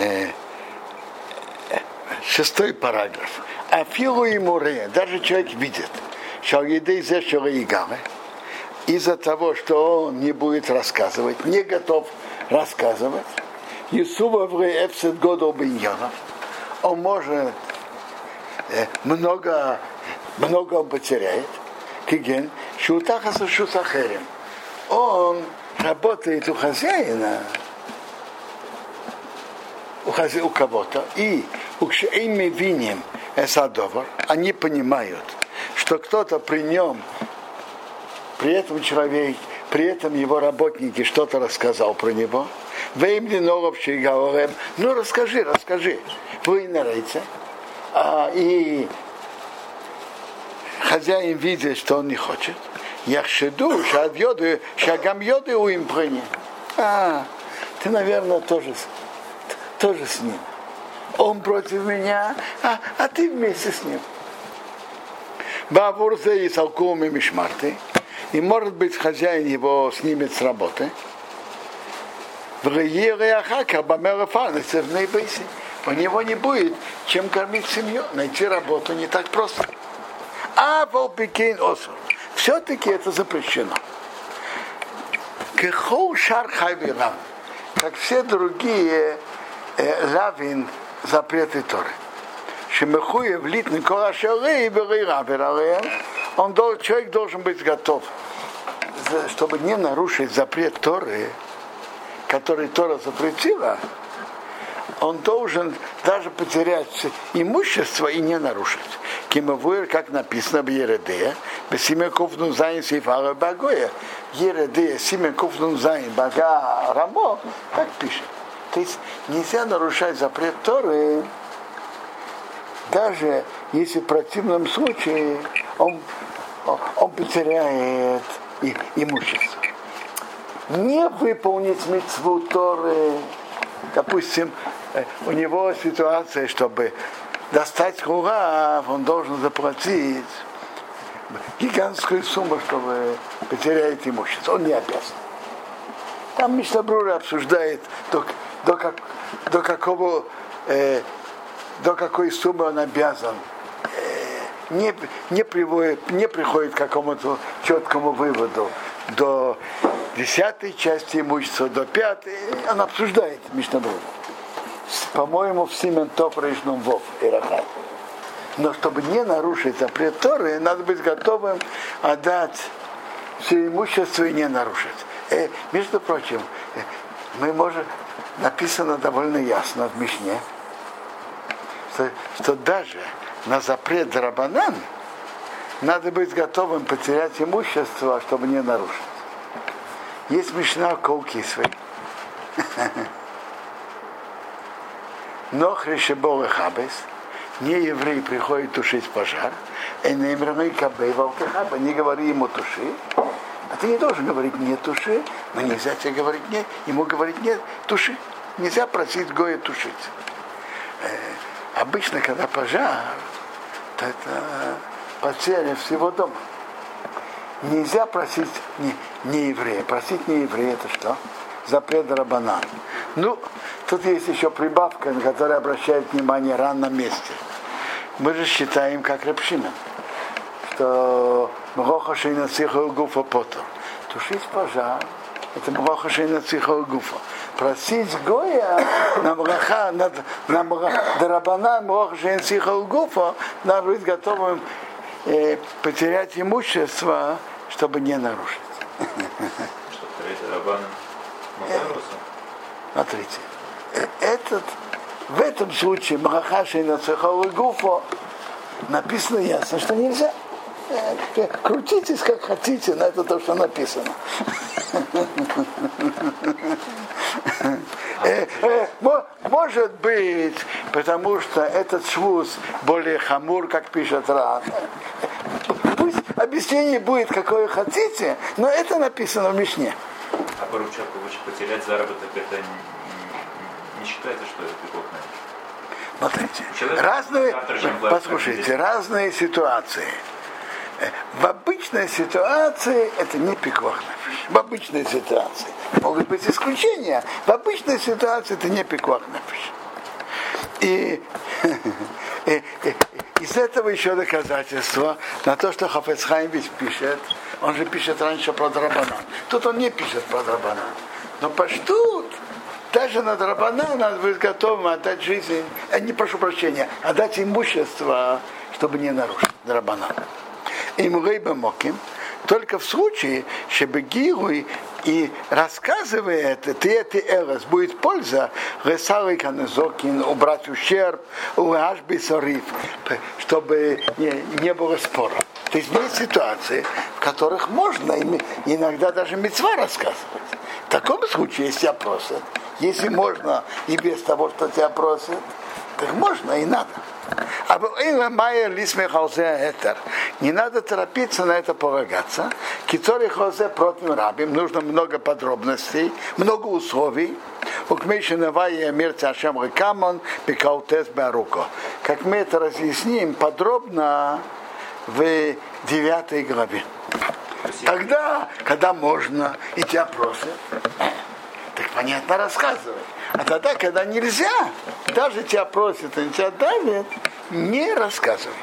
э, шестой параграф. Афилу и море, даже человек видит, что едей зе из-за того, что он не будет рассказывать, не готов рассказывать, Юсува в Эфсет года он может э, много, много он потеряет. Киген, шутахаса шутахерем. Он работает у хозяина, у, у кого-то, и кшеими виним эсадовар, они понимают, что кто-то при нем, при этом человек, при этом его работники что-то рассказал про него, ну расскажи, расскажи. Вы нарейте. А, и хозяин видит, что он не хочет. Яхшеду, шагам йоды у им А, ты, наверное, тоже, тоже с ним. Он против меня, а, а ты вместе с ним. Бавурзе и салкуми мишмарты. И может быть хозяин его снимет с работы. У него не будет чем кормить семью. Найти работу не так просто. А волпикейн осу. Все-таки это запрещено. Кехол шар хайвирам. Как все другие лавин запреты Торы. Шемехуе влит Никола Шары и Он должен, человек должен быть готов, чтобы не нарушить запрет Торы, который Тора запретила, он должен даже потерять имущество и не нарушить. כמבואר, как написано в יורה דעה, בסימן קנ"ז סעיף א' בהג"ה. יורה דעה, סימן קנ"ז בהג"ה Рамо, так пишет. То есть нельзя нарушать запрет Торы, даже если в противном случае он, он потеряет имущество не выполнить митцву Торы, допустим, э, у него ситуация, чтобы достать хурав, он должен заплатить гигантскую сумму, чтобы потерять имущество. Он не обязан. Там Мишнабрура обсуждает, до, до, как, до какого э, до какой суммы он обязан. Э, не, не, приводит, не приходит к какому-то четкому выводу до десятой части имущества до пятой, он обсуждает Мишнабру. По-моему, в Симен Топ Рейшном Вов и Рахат. Но чтобы не нарушить запрет Торы, надо быть готовым отдать все имущество и не нарушить. Э, между прочим, э, мы можем, написано довольно ясно в Мишне, что, что даже на запрет Рабанан надо быть готовым потерять имущество, чтобы не нарушить. Есть Мишна Колкисвей. Но Хришебол Хабес, не еврей приходит тушить пожар, и не не говори ему туши, а ты не должен говорить не туши, но нельзя тебе говорить нет, ему говорить нет, туши. Нельзя просить Гоя тушить. Э, обычно, когда пожар, то это потеря всего дома. Нельзя просить не, не еврея. Просить не еврея это что? Запрет Рабанан. Ну, тут есть еще прибавка, на которую обращает внимание ран на месте. Мы же считаем, как Рапшина, что Мроха Шейна Цихал Гуфа Потор. Тушить пожар, это Мроха Шейна Цихал Гуфа. Просить Гоя на Мраха, на, на Дарабана Мроха Шейна Цихал Гуфа, надо быть готовым э, потерять имущество, чтобы не нарушить. Смотрите, этот, в этом случае Махаши на Цеховый Гуфо написано ясно, что нельзя. Э, крутитесь как хотите, но это то, что написано. Э, может быть, потому что этот швуз более хамур, как пишет Ран. Пусть объяснение будет какое хотите, но это написано в Мишне. А поручак потерять заработок, это не считается, что это плохо? Смотрите, разные, послушайте, разные ситуации. В обычной ситуации это не пиквах В обычной ситуации. Могут быть исключения. В обычной ситуации это не пиквах И, и, из этого еще доказательство на то, что Хафецхайм ведь пишет, он же пишет раньше про Драбанан. Тут он не пишет про Драбанан. Но поштут, даже на Драбанан надо быть готовым отдать жизнь, а не прошу прощения, отдать имущество, чтобы не нарушить Драбанан. И Мугейба Моким, только в случае, чтобы Гируй и рассказывает, ты это Элос, будет польза, Ресалы Канезокин, убрать ущерб, у Ашби Сориф, чтобы не, не было спора. То есть есть ситуации, в которых можно иногда даже мецва рассказывать. В таком случае, если просят, если можно и без того, что тебя просят, так можно и надо. Не надо торопиться на это полагаться. Китори хозе против рабим. Нужно много подробностей, много условий. Как мы это разъясним подробно в девятой главе. Тогда, когда можно, и тебя просят, так понятно рассказывай. А тогда, когда нельзя, даже тебя просят, и тебя давят, не рассказывай.